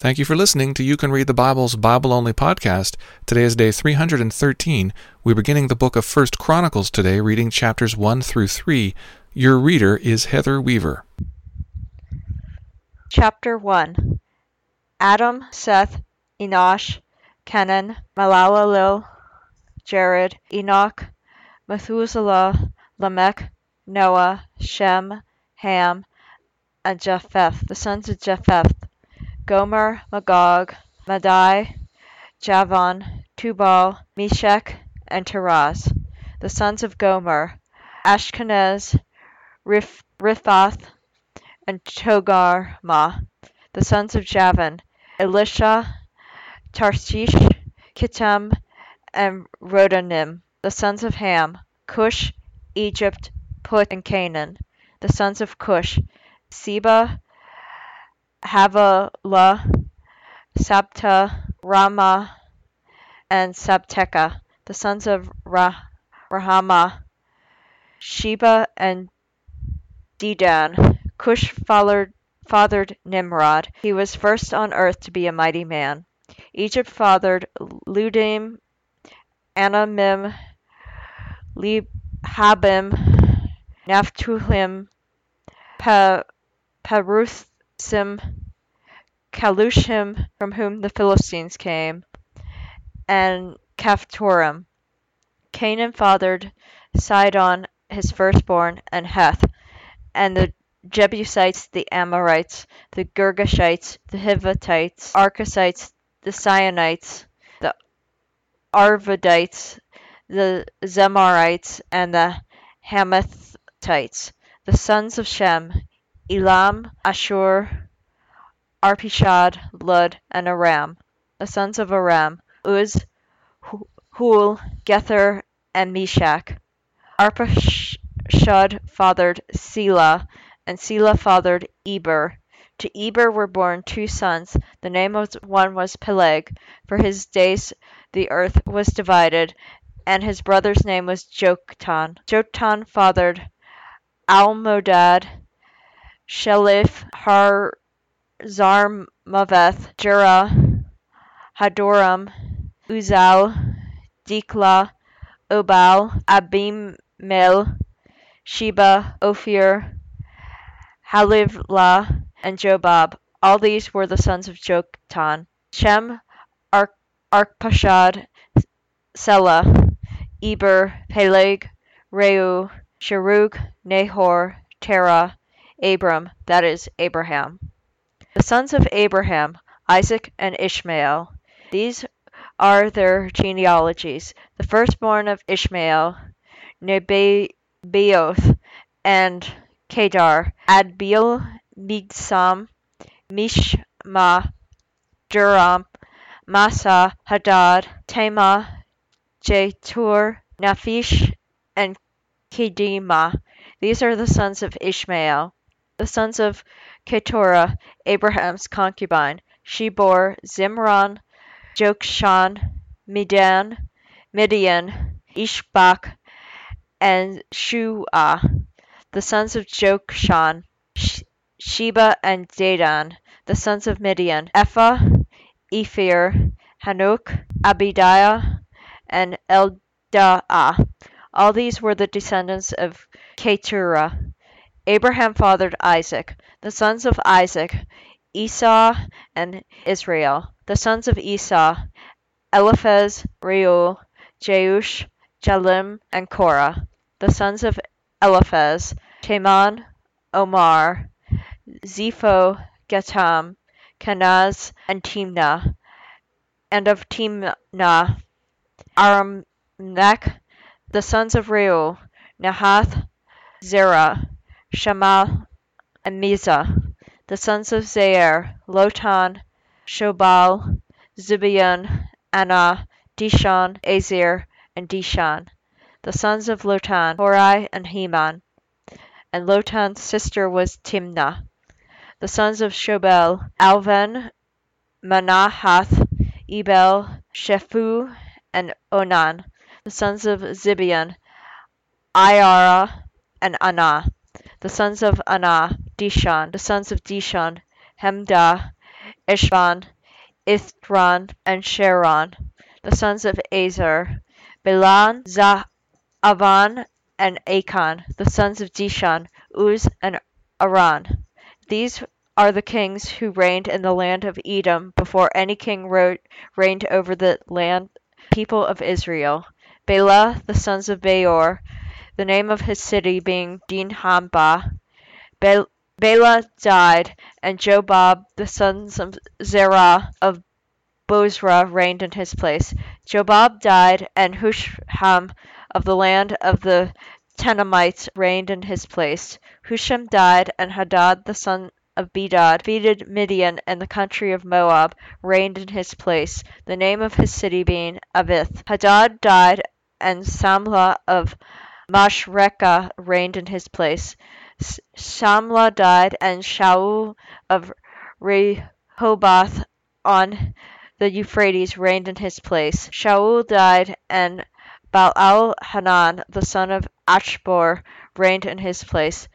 Thank you for listening to You Can Read the Bible's Bible Only podcast. Today is day 313. We're beginning the book of First Chronicles today, reading chapters 1 through 3. Your reader is Heather Weaver. Chapter 1 Adam, Seth, Enosh, Kenan, Mahalalel, Jared, Enoch, Methuselah, Lamech, Noah, Shem, Ham, and Japheth, the sons of Japheth. Gomer, Magog, Madai, Javan, Tubal, Meshech, and Tiras. The sons of Gomer, Ashkenaz, Riphath, and Togarmah. The sons of Javan, Elisha, Tarshish, Kittim, and Rodanim. The sons of Ham, Cush, Egypt, Put, and Canaan. The sons of Cush, Seba, Havilah, Sabta, Raama, and Sabteca, the sons of Ra- Raamah, Sheba, and Dedan. Cush fathered, fathered Nimrod. He was first on earth to be a mighty man. Egypt fathered Ludim, Anamim, Lehabim, Naphtuhim, pa- Paruthim, Calushim, from whom the Philistines came, and Caphtorim. Canaan fathered Sidon, his firstborn, and Heth, and the Jebusites, the Amorites, the Girgashites, the Hivitites, Archasites, the Sionites, the Arvadites, the Zemarites, and the Hamathites. The sons of Shem, Elam, Ashur, Arpachshad, Lud, and Aram. The sons of Aram, Uz, Hul, Gether, and Meshech. Arpachshad fathered Selah, and Selah fathered Eber. To Eber were born two sons. The name of one was Peleg. For his days the earth was divided, and his brother's name was Joktan. Joktan fathered Almodad, Sheleph, Har Zarmaveth, Jura, Hadoram, Uzal, Dikla, Obal, Abimael, Sheba, Ophir, Halivlah, and Jobab. All these were the sons of Joktan. Shem, Ar- Arpachshad, Selah, Eber, Peleg, Reu, Sherug, Nahor, Terah, Abram, that is, Abraham. The sons of Abraham, Isaac and Ishmael. These are their genealogies. The firstborn of Ishmael, Nebaioth, and Kedar, Adbeel, Migsam, Mishma, Duram, Massa, Hadad, Tema, Jetur, Naphish, and Kedema. These are the sons of Ishmael. The sons of Keturah, Abraham's concubine. She bore Zimran, Jokshan, Midan, Midian, Ishbak, and Shuah. The sons of Jokshan, Sheba and Dedan. The sons of Midian, Ephah, Epher, Hanoch, Abidiah, and Eldaah. All these were the descendants of Keturah. Abraham fathered Isaac. The sons of Isaac, Esau and Israel. The sons of Esau, Eliphaz, Reuel, Jeush, Jalim, and Korah. The sons of Eliphaz, Teman, Omar, Zepho, Gatam, Kenaz, and Timnah. And of Timnah, Aramnek. The sons of Reuel, Nahath, Zerah, Shamal, and Mizah. The sons of Zair, Lotan, Shobal, Zibeon, Anah, Dishon, Azir, and Dishan. The sons of Lotan, Horai and Heman. And Lotan's sister was Timnah. The sons of Shobal, Alvan, Manahath, Ebal, Shephu, and Onan. The sons of Zibeon, Iara, and Anah. The sons of Anah, Dishon. The sons of Dishon, Hemdah, Eshban, Ithran, and Sharon. The sons of Azer, Belan, Zaavan, and Achan. The sons of Dishan, Uz, and Aran. These are the kings who reigned in the land of Edom before any king reigned over the land people of Israel. Bela, the sons of Beor, the name of his city being Dinhaba. Bela died, and Jobab, the sons of Zerah of Bozrah, reigned in his place. Jobab died, and Husham of the land of the Tenamites reigned in his place. Husham died, and Hadad, the son of Bedad, defeated Midian and the country of Moab, reigned in his place, the name of his city being Avith. Hadad died, and Samlah of Masrekah reigned in his place. Shamla died, and Shaul of Rehoboth on the Euphrates reigned in his place. Shaul died, and Baal Hanan, the son of Achbor, reigned in his place.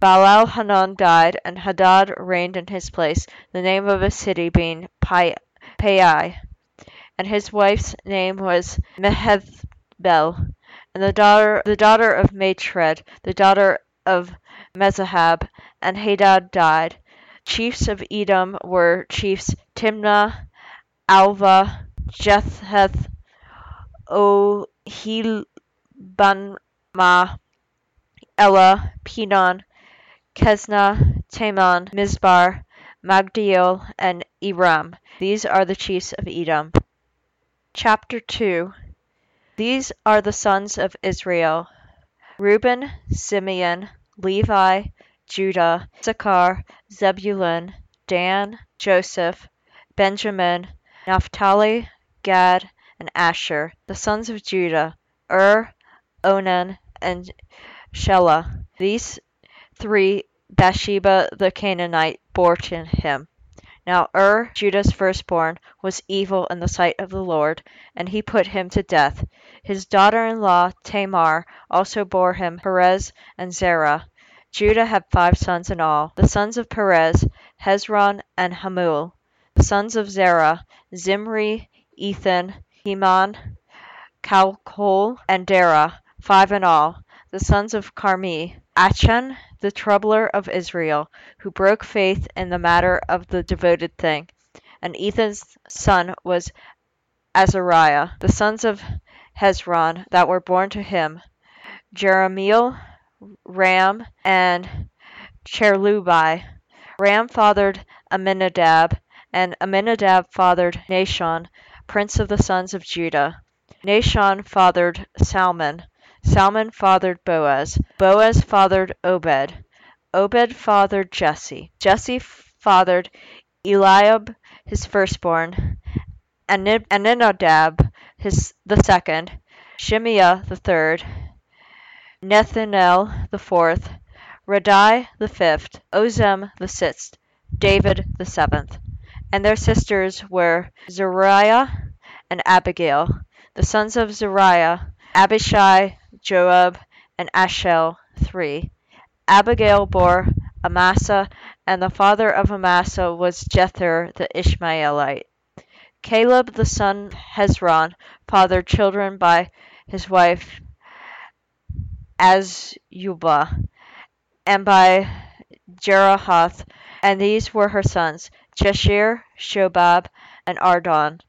Baal Hanan died, and Hadad reigned in his place, the name of his city being Pai, and his wife's name was Mehetabel, and the daughter the daughter of Matred, the daughter of Mezahab, and Hadad died. Chiefs of Edom were chiefs Timnah, Alvah, Jetheth, Ohilbanma, Elah, Pinon, Kesna, Taman, Mizbar, Magdiel, and Iram. These are the chiefs of Edom. Chapter 2 These are the sons of Israel Reuben, Simeon, Levi, Judah, Issachar, Zebulun, Dan, Joseph, Benjamin, Naphtali, Gad, and Asher. The sons of Judah Ur, Onan, and Shelah. These three Bathsheba the Canaanite bore to him. Now Ur, Judah's firstborn, was evil in the sight of the Lord, and he put him to death. His daughter-in-law Tamar also bore him Perez and Zerah. Judah had five sons in all. The sons of Perez, Hezron and Hamul. The sons of Zerah, Zimri, Ethan, Heman, Calcol, and Dara, five in all. The sons of Carmi, Achan, the troubler of Israel, who broke faith in the matter of the devoted thing. And Ethan's son was Azariah. The sons of Hezron that were born to him, Jerahmeel, Ram, and Cherubai. Ram fathered Amminadab, and Amminadab fathered Nahshon, prince of the sons of Judah. Nahshon fathered Salmon. Salmon fathered Boaz. Boaz fathered Obed. Obed fathered Jesse. Jesse fathered Eliab, his firstborn, and Aminadab, his the second, Shimeah the third, Nethanel the fourth, Raddai the fifth, Ozem the sixth, David the seventh. And their sisters were Zeruiah and Abigail. The sons of Zeruiah, Abishai, Joab, and Ashel, three. Abigail bore Amasa, and the father of Amasa was Jether the Ishmaelite. Caleb the son of Hezron fathered children by his wife Azubah, and by Jerahoth, and these were her sons, Jeshir, Shobab, and Ardon.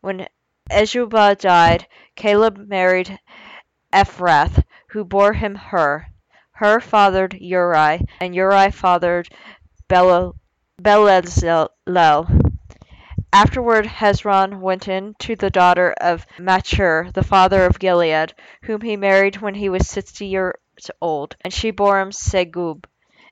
When Azubah died, Caleb married Ephrath, who bore him Hur. Hur fathered Uri, and Uri fathered Bezalel. Afterward Hezron went in to the daughter of Machir, the father of Gilead, whom he married when he was sixty years old, and she bore him Segub.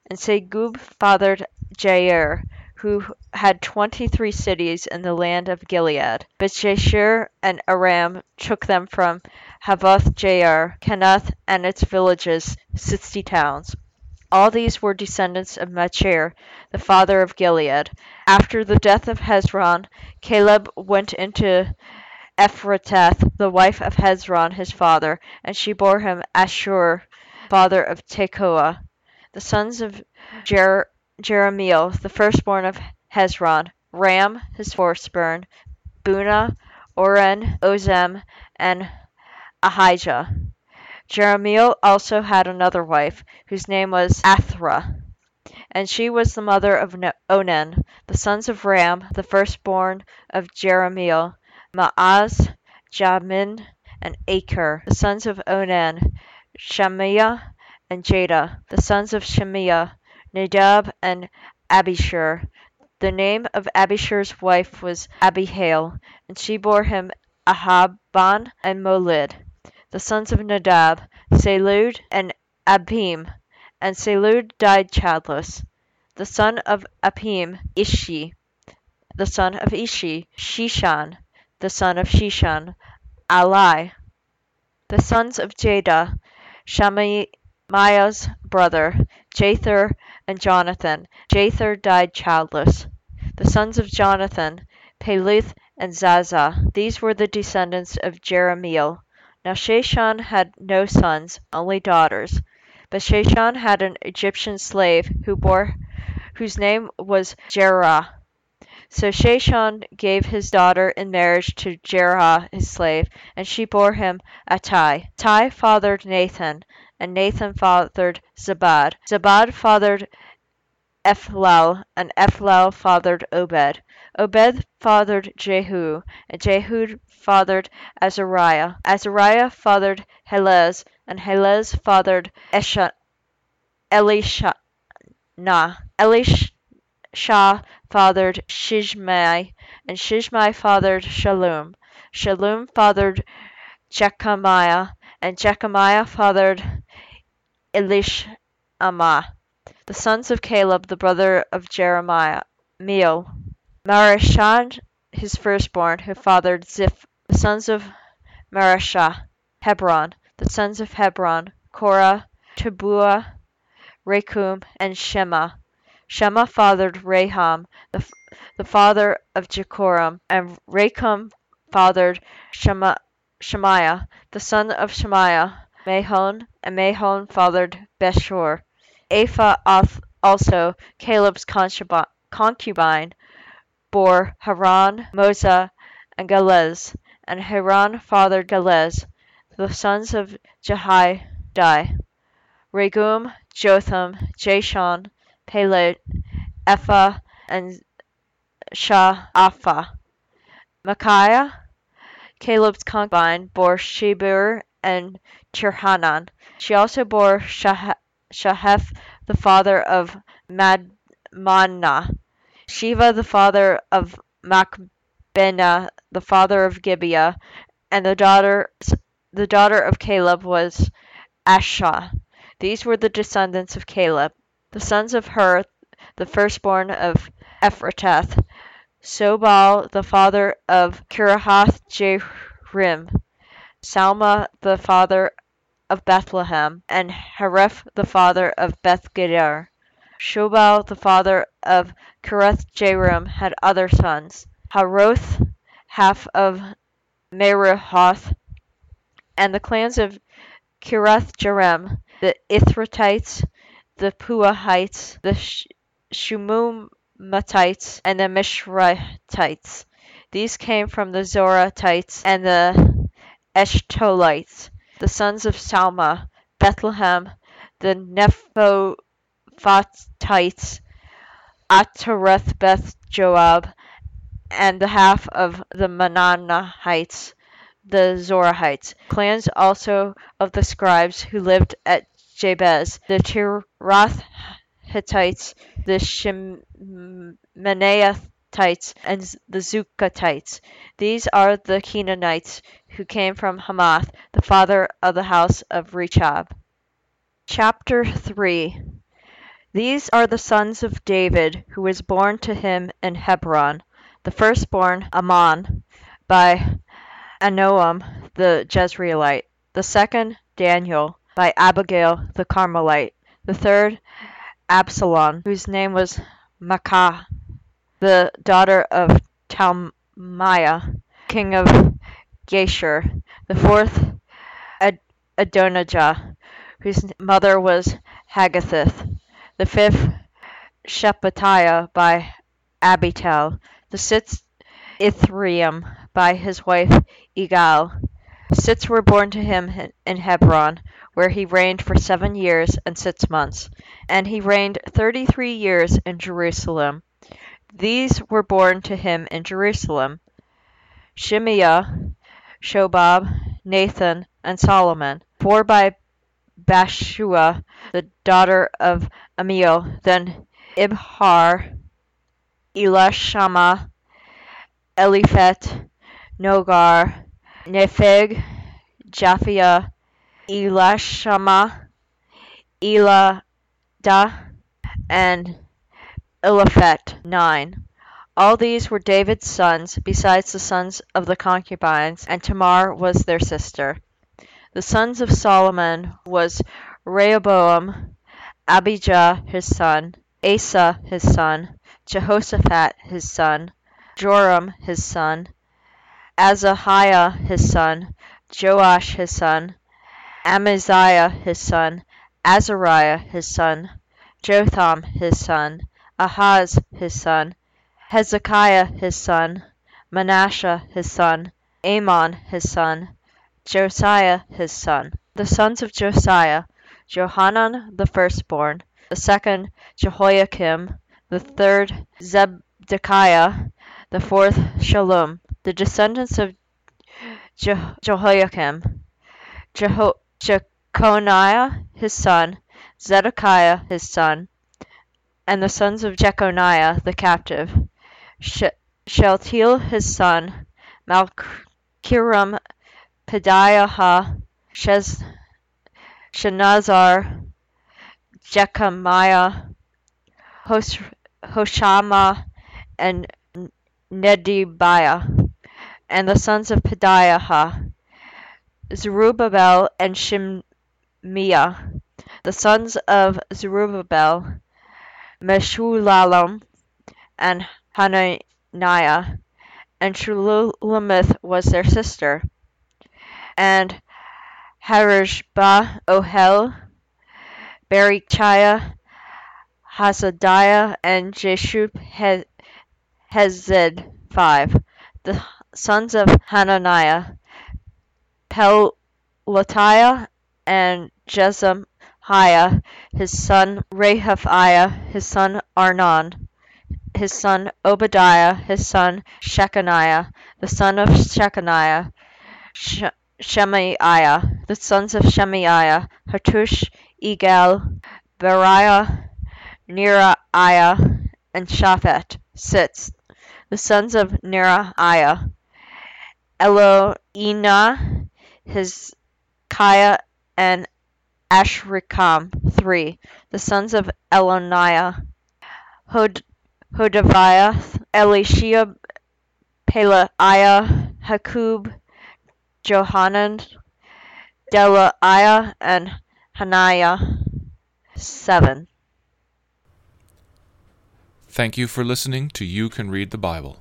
And Segub fathered Jair, who had twenty-three cities in the land of Gilead. But Jashir and Aram took them from Havoth Jair, Kenath and its villages, sixty towns. All these were descendants of Machir, the father of Gilead. After the death of Hezron, Caleb went into Ephrathah, the wife of Hezron his father, and she bore him Ashur, father of Tekoa. The sons of Jer- Jerahmeel, the firstborn of Hezron, Ram his firstborn, Bunah, Oren, Ozem, and Ahijah. Jerahmeel also had another wife, whose name was Athra, and she was the mother of Onan. The sons of Ram, the firstborn of Jerahmeel, Maaz, Jamin, and Acher. The sons of Onan, Shemiah and Jada. The sons of Shemiah, Nadab and Abishur. The name of Abishur's wife was Abihail, and she bore him Ahban and Molid. The sons of Nadab, Selud and Abim, and Selud died childless. The son of Abim, Ishi. The son of Ishi, Shishan. The son of Shishan, Ali. The sons of Jada, Shemaiah's brother, Jether and Jonathan. Jether died childless. The sons of Jonathan, Peleth and Zaza. These were the descendants of Jerahmeel. Now Sheshan had no sons, only daughters. But Sheshan had an Egyptian slave who bore, whose name was Jerah. So Sheshan gave his daughter in marriage to Jerah his slave, and she bore him Attai. Attai fathered Nathan, and Nathan fathered Zabad. Zabad fathered Ephlal, and Ephlal fathered Obed. Obed fathered Jehu, and Jehu fathered Azariah. Azariah fathered Helez, and Helez fathered Esha, Elisha. Elisha fathered Shishmai, and Shishmai fathered Shalom. Shalom fathered Jekamiah, and Jekamiah fathered Elishama. The sons of Caleb, the brother of Jeremiah, Meel, Mareshah his firstborn, who fathered Ziph. The sons of Mareshah, Hebron. The sons of Hebron, Korah, Tabuah, Rekum, and Shema. Shema fathered Raham, the, the father of Jehoram, and Rekum fathered Shema, Shemaiah, the son of Shemaiah, Mahon, and Mahon fathered Beshor. Apha also, Caleb's concubine, bore Haran, Moza, and Galez, and Haran fathered Galez. The sons of Jehidai, Regem, Jotham, Jashan, Pelet, Epha, and Sha'apha. Micaiah, Caleb's concubine, bore Sheber and Tirhanan. She also bore Shah Shaheth, the father of Madmanna, Sheva, the father of Machbenah, the father of Gibeah, and the daughter the daughter of Caleb was Asha. These were the descendants of Caleb. The sons of Hur, the firstborn of Ephrateth, Sobal, the father of Kiriath Jearim, Salma, the father of Bethlehem, and Hareph the father of Bethgader. Shobal the father of Kiriath Jearim had other sons, Haroth, half of Merahoth, and the clans of Kiriath Jearim, the Ithratites, the Puahites, the Shumumatites, and the Mishratites. These came from the Zorathites and the Eshtaolites the sons of Salma, Bethlehem, the Nephothatites, Atareth Beth Joab, and the half of the Manahites, the Zorahites, clans also of the scribes who lived at Jabez, the Tirath Hittites, the Shemaniathites, and the Zukatites. These are the Canaanites who came from Hamath, the father of the house of Rechab. Chapter 3 These are the sons of David, who was born to him in Hebron. The firstborn, Amnon, by Anoam the Jezreelite. The second, Daniel, by Abigail the Carmelite. The third, Absalom, whose name was Maacah, the daughter of Talmaiah, king of Geshur, the fourth Adonijah, whose mother was Haggitheth, the fifth Shephatiah by Abital, the sixth Ithream by his wife Igal. Sitz were born to him in Hebron, where he reigned for seven years and six months, and he reigned thirty three years in Jerusalem. These were born to him in Jerusalem: Shimea, Shobab, Nathan, and Solomon, four by Bathshua, the daughter of Ammiel, then Ibhar, Elishama, Eliphet, Nogar, Nepheg, Japhia, Elishama, Eladah, and Eliphet, nine. All these were David's sons, besides the sons of the concubines, and Tamar was their sister. The sons of Solomon was Rehoboam, Abijah his son, Asa his son, Jehoshaphat his son, Joram his son, Azahiah his son, Joash his son, Amaziah his son, Azariah his son, Jotham his son, Ahaz his son, Hezekiah his son, Manasseh his son, Amon his son, Josiah his son. The sons of Josiah, Johanan the firstborn, the second Jehoiakim, the third Zedekiah, the fourth Shallum. The descendants of Je- Jehoiakim, Jeho- Jeconiah his son, Zedekiah his son, and the sons of Jeconiah the captive, Shealtiel his son, Malchiram, Pedaiah, Shenazzar, Jekamiah, Hos- Hoshama, and Nedabiah. And the sons of Pedaiah, Zerubbabel and Shimeiah. The sons of Zerubbabel, Meshullam and Hananiah. And Shulamith was their sister. And Harijbah, Ohel, Berechiah, Hasadiah, and Jeshub Hezed. 5. The sons of Hananiah, Pelatiah, and Jezamiah, his son Rehabiah, his son Arnan, his son Obadiah, his son Shechaniah, the son of Shechaniah, Sh- Shemaiah, the sons of Shemaiah, Hattush, Egal, Beriah, Neriah, and Shaphat. 6. The sons of Neriah, Eloenah, Hezekiah, and Ashrikam. 3. The sons of Eloniah, Hod- Hodaviah, Eliashib, Pelaiah, Hakub, Johanan, Delaiah, and Hananiah. 7. Thank you for listening to You Can Read the Bible.